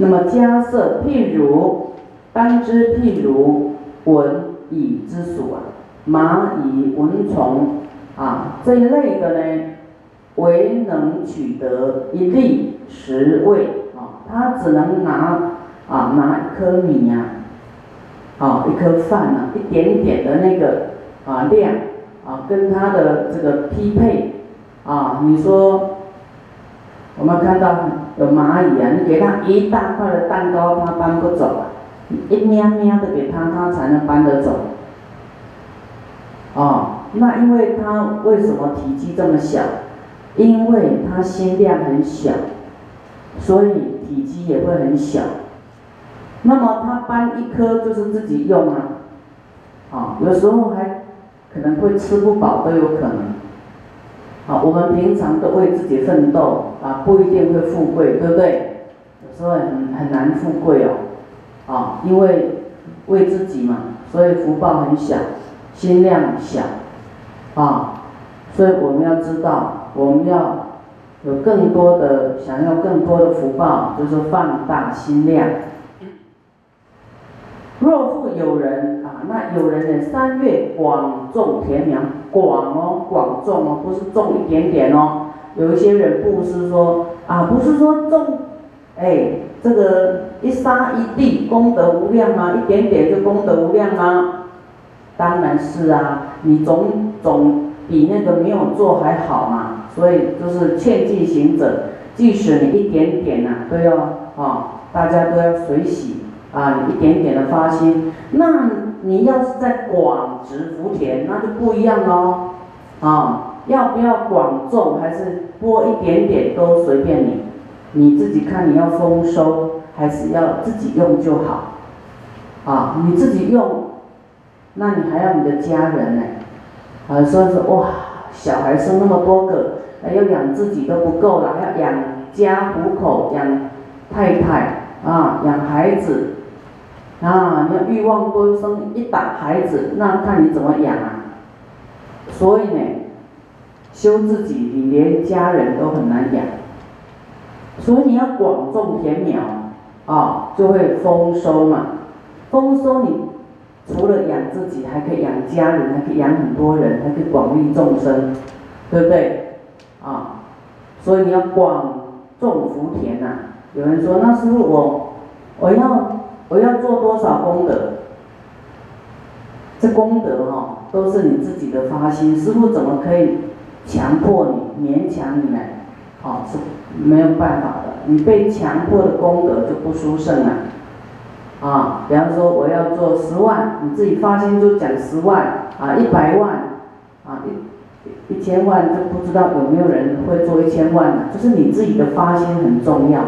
那么家色譬如，当知譬如蚊蚁之属啊，蚂蚁、蚊虫啊这一类的呢，唯能取得一粒食味啊，它只能拿啊拿一颗米呀，啊一颗饭啊，一点点的那个啊量啊，跟它的这个匹配啊，你说。我们看到有蚂蚁啊，你给它一大块的蛋糕，它搬不走啊，一喵喵的给它，它才能搬得走。哦，那因为它为什么体积这么小？因为它心量很小，所以体积也会很小。那么它搬一颗就是自己用啊，啊，有时候还可能会吃不饱都有可能。啊，我们平常都为自己奋斗啊，不一定会富贵，对不对？有时候很很难富贵哦，啊，因为为自己嘛，所以福报很小，心量小，啊，所以我们要知道，我们要有更多的想要更多的福报，就是放大心量。若复有人，那有人呢？三月广种田苗，广哦，广种哦，不是种一点点哦。有一些人布施说啊，不是说种，哎，这个一沙一地功德无量吗？一点点就功德无量吗？当然是啊，你总总比那个没有做还好嘛。所以就是劝进行者，即使你一点点呐，都要啊，大家都要随喜。啊，你一点点的发心，那你要是在广植福田，那就不一样喽。啊，要不要广种，还是播一点点都随便你，你自己看你要丰收，还是要自己用就好。啊，你自己用，那你还要你的家人呢。啊，所以说哇，小孩生那么多个，要养自己都不够了，还要养家糊口，养太太啊，养孩子。啊，你要欲望多生一打孩子，那看你怎么养啊。所以呢，修自己，你连家人都很难养。所以你要广种田苗，啊，就会丰收嘛。丰收，你除了养自己，还可以养家人，还可以养很多人，还可以广利众生，对不对？啊，所以你要广种福田呐。有人说，那师傅我，我要。我要做多少功德？这功德哈，都是你自己的发心。师傅怎么可以强迫你、勉强你呢？哦，是没有办法的。你被强迫的功德就不殊胜了。啊，比方说我要做十万，你自己发心就讲十万啊，一百万啊，一一千万就不知道有没有人会做一千万了。就是你自己的发心很重要。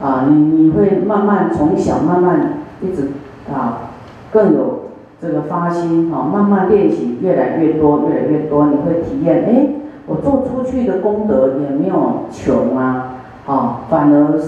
啊，你你会慢慢从小慢慢一直啊，更有这个发心啊，慢慢练习越来越多越来越多，你会体验哎，我做出去的功德也没有穷啊，啊，反而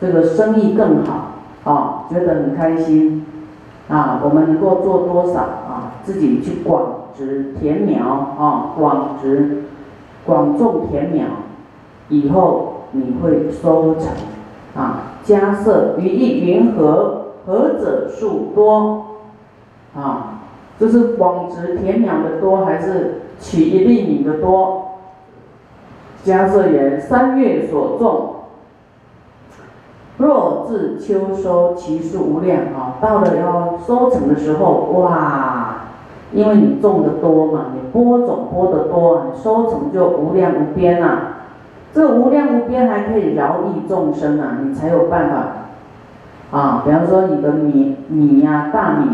这个生意更好啊，觉得很开心啊，我们能够做多少啊，自己去广植田苗啊，广植广种田苗，以后你会收成。啊，家色于意云何？何者数多？啊，就是广植田苗的多，还是取一粒米的多？家色言：三月所种，若至秋收，其数无量啊！到了要收成的时候，哇，因为你种的多嘛，你播种播的多，收成就无量无边呐。这无量无边还可以饶益众生啊！你才有办法啊！比方说你的米米呀大米，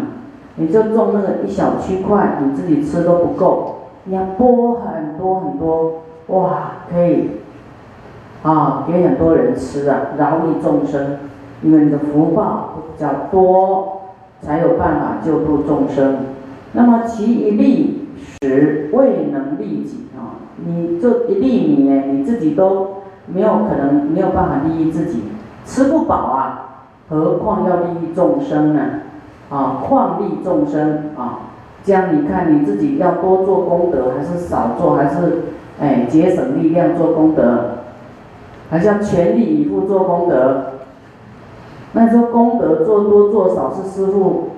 你就种那个一小区块，你自己吃都不够，你要播很多很多，哇，可以啊，给很多人吃啊，饶益众生，因为你的福报比较多，才有办法救度众生。那么其一利时未能利己。你这一粒米呢，你自己都没有可能没有办法利益自己，吃不饱啊，何况要利益众生呢？啊，况利众生啊，这样你看你自己要多做功德，还是少做，还是哎节省力量做功德，还是要全力以赴做功德？那说功德做多做少是师傅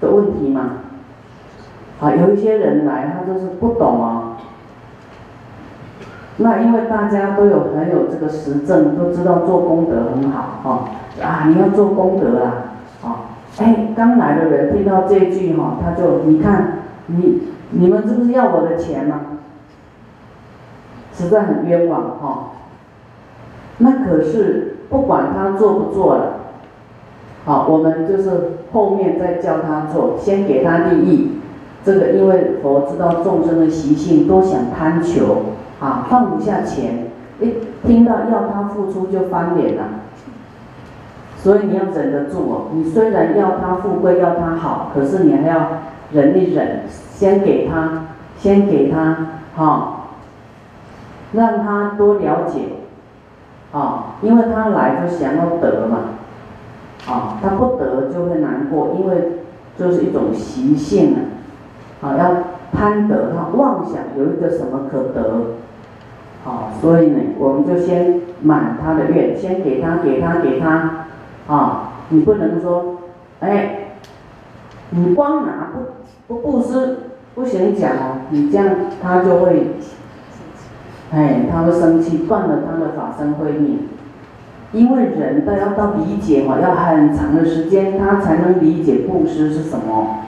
的问题嘛？啊，有一些人来，他就是不懂啊。那因为大家都有很有这个实证，都知道做功德很好哈。啊，你要做功德啦，啊，哎，刚来的人听到这句哈，他就你看，你你们是不是要我的钱吗？实在很冤枉哈。那可是不管他做不做了，好，我们就是后面再教他做，先给他利益。这个因为佛知道众生的习性，都想贪求，啊，放不下钱，一听到要他付出就翻脸了。所以你要忍得住哦。你虽然要他富贵，要他好，可是你还要忍一忍，先给他，先给他，哈，让他多了解，啊，因为他来就想要得嘛，啊，他不得就会难过，因为就是一种习性啊。啊，要贪得，他妄想有一个什么可得，好，所以呢，我们就先满他的愿，先给他，给他，给他，啊，你不能说，哎，你光拿不不布施，不行讲哦，你这样他就会，哎，他会生气，断了他的法身慧命，因为人都要到理解嘛，要很长的时间，他才能理解布施是什么。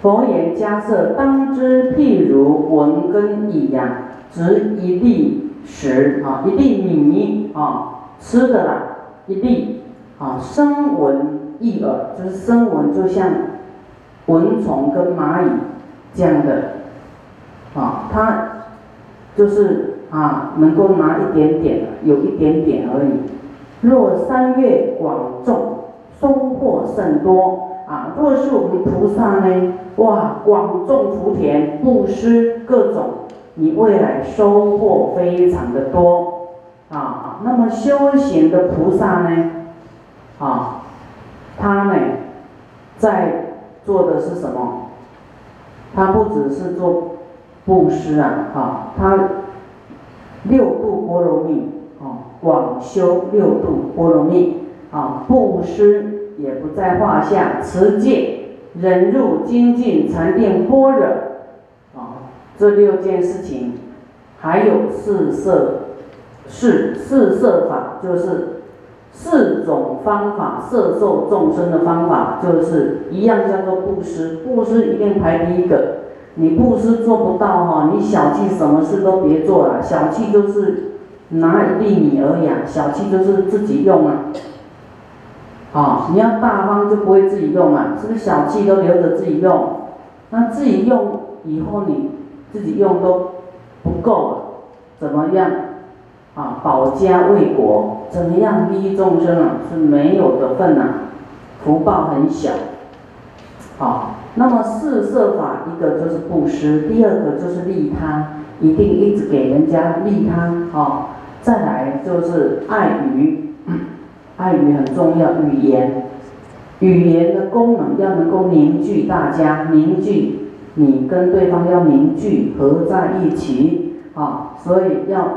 佛言：迦设，当知譬如文根一样，执一粒食啊，一粒米啊，吃的啦，一粒啊，声闻一耳，就是声闻，就像蚊虫跟蚂蚁这样的啊，它就是啊，能够拿一点点，有一点点而已。若三月广种，收获甚多。啊，若是我们菩萨呢？哇，广种福田，布施各种，你未来收获非常的多啊。那么修行的菩萨呢？啊，他呢，在做的是什么？他不只是做布施啊，啊，他六度波罗蜜啊，广修六度波罗蜜啊，布施。也不在话下，持戒、忍辱、精进、禅定、般若，这六件事情，还有四色，四四色法，就是四种方法摄受众生的方法，就是一样叫做布施，布施一定排第一个。你布施做不到哈，你小气，什么事都别做了。小气就是拿一粒米而已啊，小气就是自己用啊。啊，你要大方就不会自己用嘛，是不是小气都留着自己用？那自己用以后你自己用都不够了，怎么样？啊，保家卫国，怎么样利益众生啊？是没有的份呐，福报很小。好，那么四摄法，一个就是布施，第二个就是利他，一定一直给人家利他。啊，再来就是爱语。爱语很重要，语言，语言的功能要能够凝聚大家，凝聚你跟对方要凝聚合在一起啊，所以要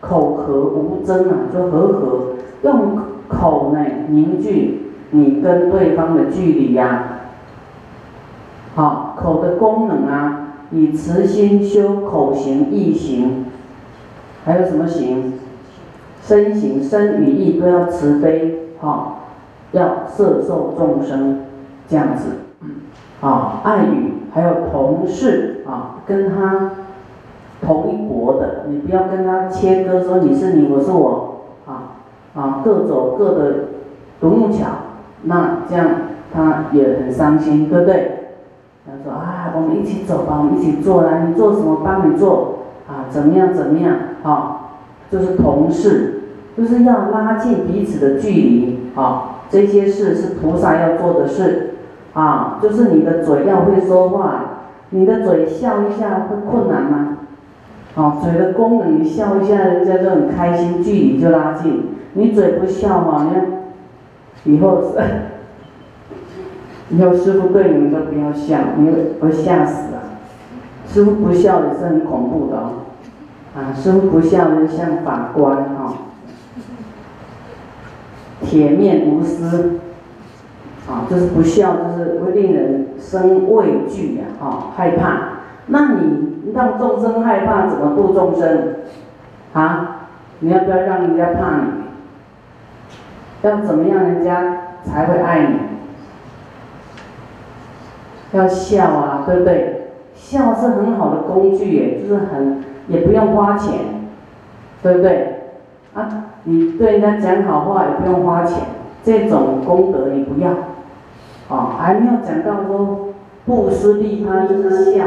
口合无争啊，就和合，用口呢凝聚你跟对方的距离呀。好，口的功能啊，以慈心修口行意行，还有什么行？身行、身语意都要慈悲，哈，要摄受众生，这样子，啊，爱语还有同事啊，跟他同一国的，你不要跟他切割，说你是你，我是我，啊啊，各走各的独木桥，那这样他也很伤心，对不对？他说啊，我们一起走吧，我们一起做啊，你做什么帮你做，啊，怎么样怎么样，啊，就是同事。就是要拉近彼此的距离啊！这些事是菩萨要做的事啊！就是你的嘴要会说话，你的嘴笑一下会困难吗？啊，嘴的功能你笑一下，人家就很开心，距离就拉近。你嘴不笑嘛，你看以后是，以后师傅对你们都不要笑，你会会吓死啊！师傅不笑也是很恐怖的哦，啊，师傅不笑就像法官哈。铁面无私，啊，就是不孝，就是会令人生畏惧呀，啊，害怕。那你让众生害怕，怎么度众生？啊，你要不要让人家怕你？要怎么样人家才会爱你？要笑啊，对不对？笑是很好的工具耶，就是很也不用花钱，对不对？啊，你对人家讲好话也不用花钱，这种功德你不要。哦，还没有讲到说布施利他就是笑，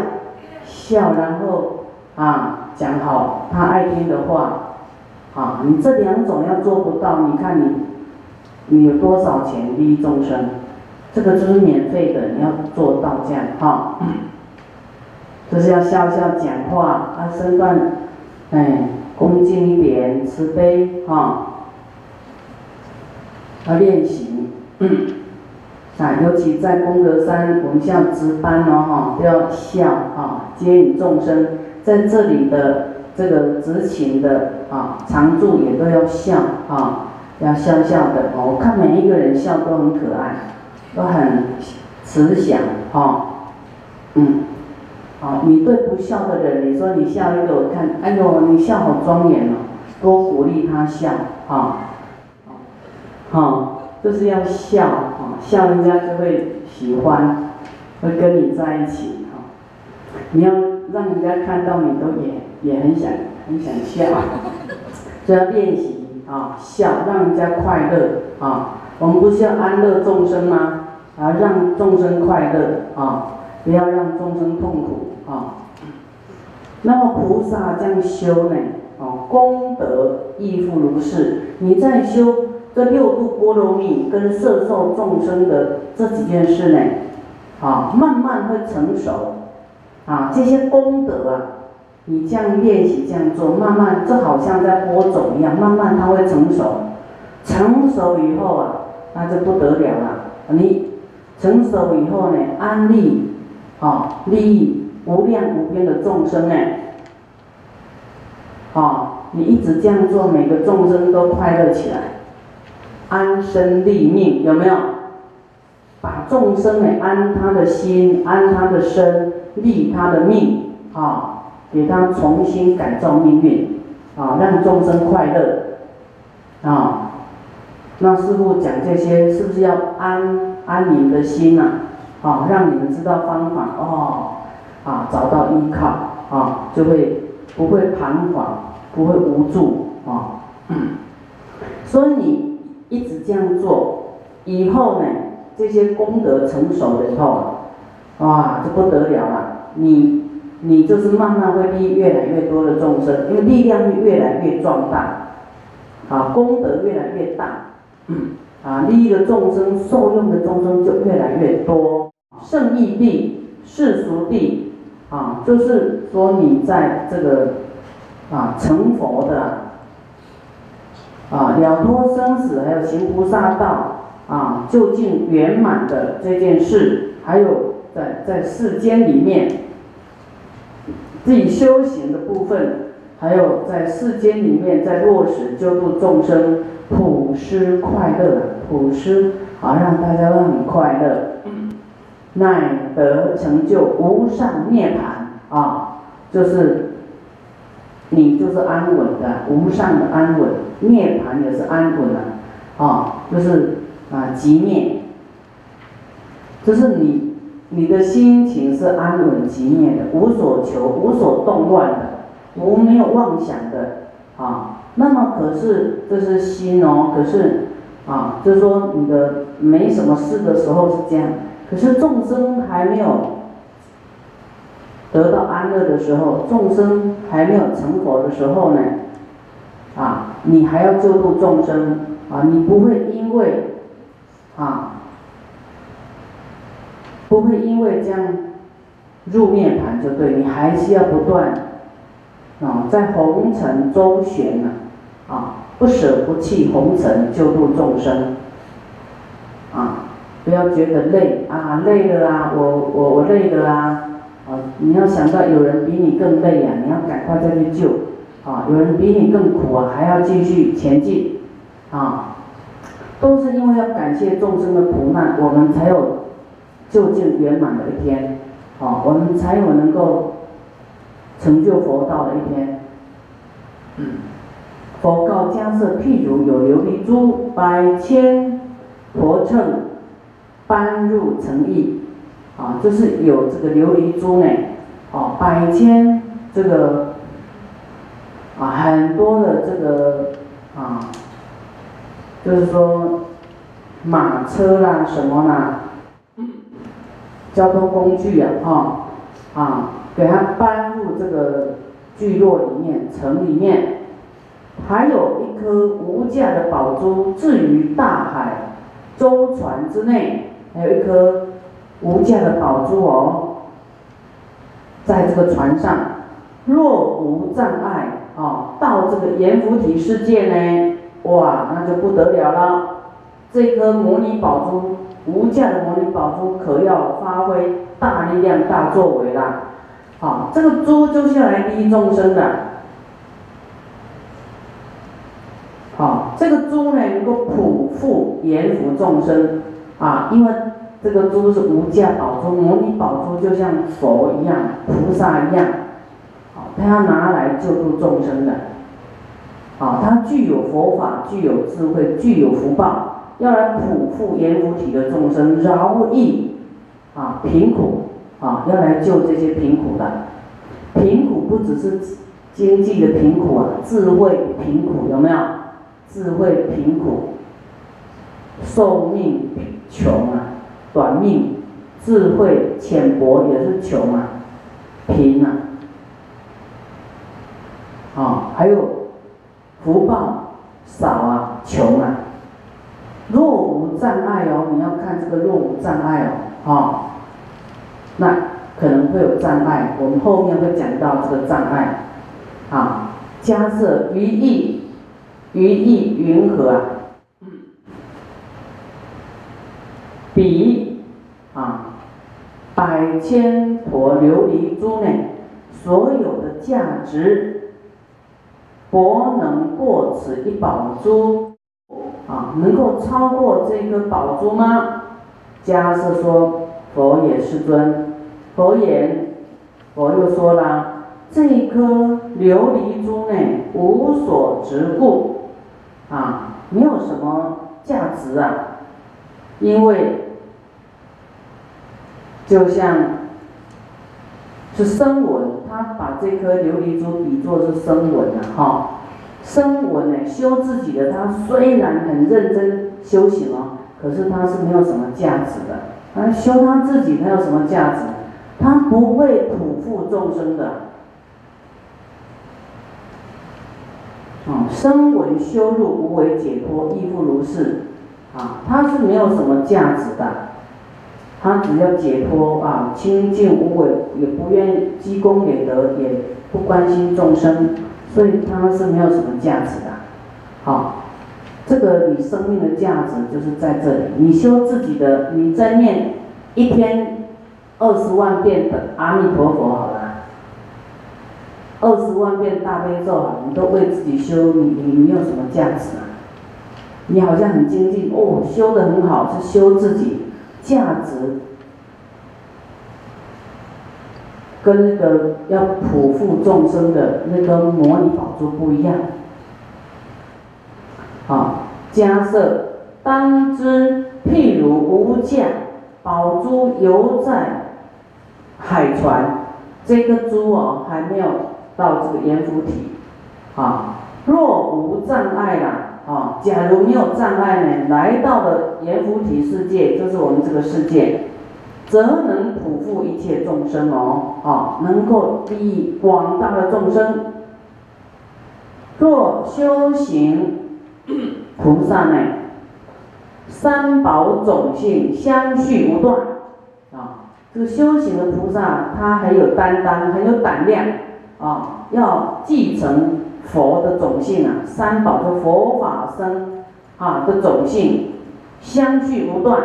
笑然后啊讲好他爱听的话，啊，你这两种要做不到，你看你你有多少钱利益众生？这个就是免费的，你要做到这样哈，就是要笑笑讲话，啊，身段，哎，恭敬一点，慈悲哈，要练习，嗯 啊，尤其在功德山，我们像值班哦哈，都要笑啊，接引众生，在这里的这个执勤的啊，常住也都要笑啊，要笑笑的哦，我看每一个人笑都很可爱。都很慈祥，哈，嗯，好，你对不笑的人，你说你笑一个，我看，哎呦，你笑好庄严哦，多鼓励他笑，哈，好，就是要笑，哈，笑人家就会喜欢，会跟你在一起，哈，你要让人家看到你都也也很想很想笑，就要练习啊，笑，让人家快乐，啊。我们不是要安乐众生吗？啊，让众生快乐啊，不要让众生痛苦啊。那么菩萨这样修呢？啊，功德亦复如是。你在修这六度波罗蜜跟摄受众生的这几件事呢？啊，慢慢会成熟。啊，这些功德啊，你这样练习这样做，慢慢就好像在播种一样，慢慢它会成熟。成熟以后啊。那就不得了了，你成熟以后呢，安利，啊，利益无量无边的众生呢，啊，你一直这样做，每个众生都快乐起来，安身立命，有没有？把众生呢安他的心，安他的身，立他的命，啊，给他重新改造命运，啊，让众生快乐，啊。那师傅讲这些是不是要安安你们的心呐？啊，让你们知道方法哦，啊，找到依靠啊，就会不会彷徨，不会无助啊。嗯所以你一直这样做，以后呢，这些功德成熟了以后，哇，就不得了了。你你就是慢慢会利益越来越多的众生，因为力量会越来越壮大，啊，功德越来越大。啊，利益的众生、受用的众生就越来越多。圣义地、世俗地，啊，就是说你在这个啊成佛的啊了脱生死，还有行菩萨道啊，究竟圆满的这件事，还有在在世间里面自己修行的部分，还有在世间里面在落实救度众生。普施快乐，普施啊，让大家都很快乐，乃得成就无上涅槃啊，就是你就是安稳的，无上的安稳，涅槃也是安稳的啊，就是啊极灭，就是你你的心情是安稳极灭的，无所求，无所动乱的，无没有妄想的啊。那么可是这是心哦，可是啊，就是说你的没什么事的时候是这样，可是众生还没有得到安乐的时候，众生还没有成佛的时候呢，啊，你还要救度众生啊，你不会因为啊，不会因为这样入涅盘就对，你还是要不断啊，在红尘周旋呢。啊，不舍不弃红尘，救度众生。啊，不要觉得累啊，累了啊，我我我累了啊。啊，你要想到有人比你更累呀，你要赶快再去救。啊，有人比你更苦啊，还要继续前进。啊，都是因为要感谢众生的苦难，我们才有究竟圆满的一天，啊，我们才有能够成就佛道的一天。佛告迦叶，譬如有琉璃珠百千佛称般入诚意，啊，就是有这个琉璃珠呢，啊，百千这个啊很多的这个啊，就是说马车啦什么啦，交通工具呀，哈，啊，给它搬入这个聚落里面、城里面。还有一颗无价的宝珠置于大海舟船之内，还有一颗无价的宝珠哦，在这个船上，若无障碍啊，到这个阎浮提世界呢，哇，那就不得了了。这颗摩尼宝珠，无价的摩尼宝珠，可要发挥大力量、大作为啦。好，这个珠就是要来利益众生的。好，这个珠呢能够普覆阎浮众生啊，因为这个珠是无价宝珠，摩尼宝珠就像佛一样，菩萨一样，啊，他要拿来救度众生的，啊，他具有佛法，具有智慧，具有福报，要来普覆阎浮体的众生，饶益啊贫苦啊，要来救这些贫苦的，贫苦不只是经济的贫苦啊，智慧贫苦有没有？智慧贫苦，寿命穷啊，短命；智慧浅薄也是穷啊，贫啊。啊，还有福报少啊，穷啊。若无障碍哦，你要看这个若无障碍哦，啊，那可能会有障碍，我们后面会讲到这个障碍。啊，加设于意。于意云何啊？比啊，百千陀琉璃珠呢，所有的价值，佛能过此一宝珠啊？能够超过这颗宝珠吗？迦是说佛也是尊，佛言，佛又说了，这颗琉璃珠呢，无所执故。啊，没有什么价值啊，因为就像是声闻，他把这颗琉璃珠比作是声闻啊，哈，声闻呢修自己的，他虽然很认真修行哦，可是他是没有什么价值的，他修他自己，他有什么价值？他不会普覆众生的。啊，声闻修入无为解脱亦复如是，啊，他是没有什么价值的，他只要解脱啊，清净无为，也不愿积功累德，也不关心众生，所以他是没有什么价值的。好，这个你生命的价值就是在这里，你修自己的，你在念一天二十万遍的阿弥陀佛好了。二十万遍大悲咒啊，你都为自己修，你你你有什么价值啊？你好像很精进哦，修的很好，是修自己价值，跟那个要普覆众生的那个摩尼宝珠不一样。啊，加设当知，譬如无价宝珠犹在海船，这个珠哦还没有。到这个阎浮体，啊，若无障碍啦，啊，假如没有障碍呢，来到了阎浮体世界，就是我们这个世界，则能普覆一切众生哦，啊，能够利益广大的众生。若修行菩萨呢，三宝种性相续不断，啊，这个修行的菩萨，他很有担当，很有胆量。啊，要继承佛的种性啊，三宝的佛法僧啊的种性相续不断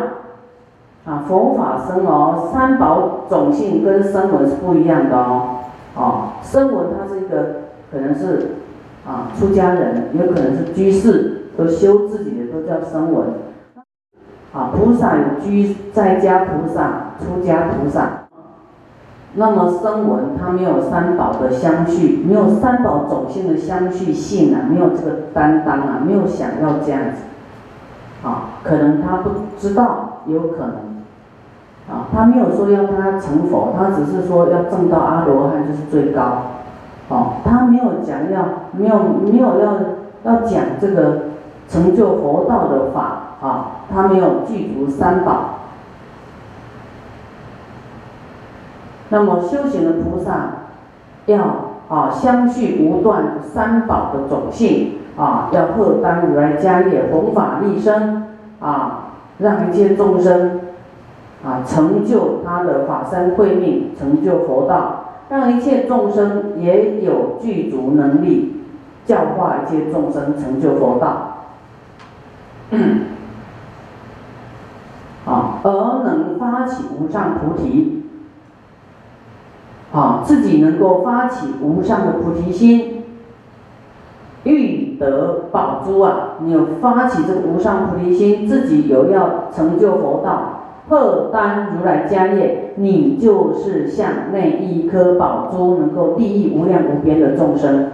啊，佛法僧哦，三宝种性跟声闻是不一样的哦，哦，声闻他是一个可能是啊出家人，也可能是居士，都修自己的，都都叫声闻。啊，菩萨有居在家菩萨、出家菩萨。那么声闻它没有三宝的相续，没有三宝种性的相续性啊，没有这个担当啊，没有想要这样子。啊，可能他不知道，有可能。啊，他没有说要他成佛，他只是说要证到阿罗汉就是最高。哦，他没有讲要，没有没有要要讲这个成就佛道的法啊，他没有具足三宝。那么修行的菩萨要啊相续不断三宝的种性啊，要贺当如来家业，弘法利生啊，让一切众生啊成就他的法身慧命，成就佛道。让一切众生也有具足能力教化一切众生成就佛道，啊，而能发起无上菩提，啊，自己能够发起无上的菩提心，欲得宝珠啊！你有发起这个无上菩提心，自己有要成就佛道。破丹如来家业，你就是像那一颗宝珠，能够利益无量无边的众生。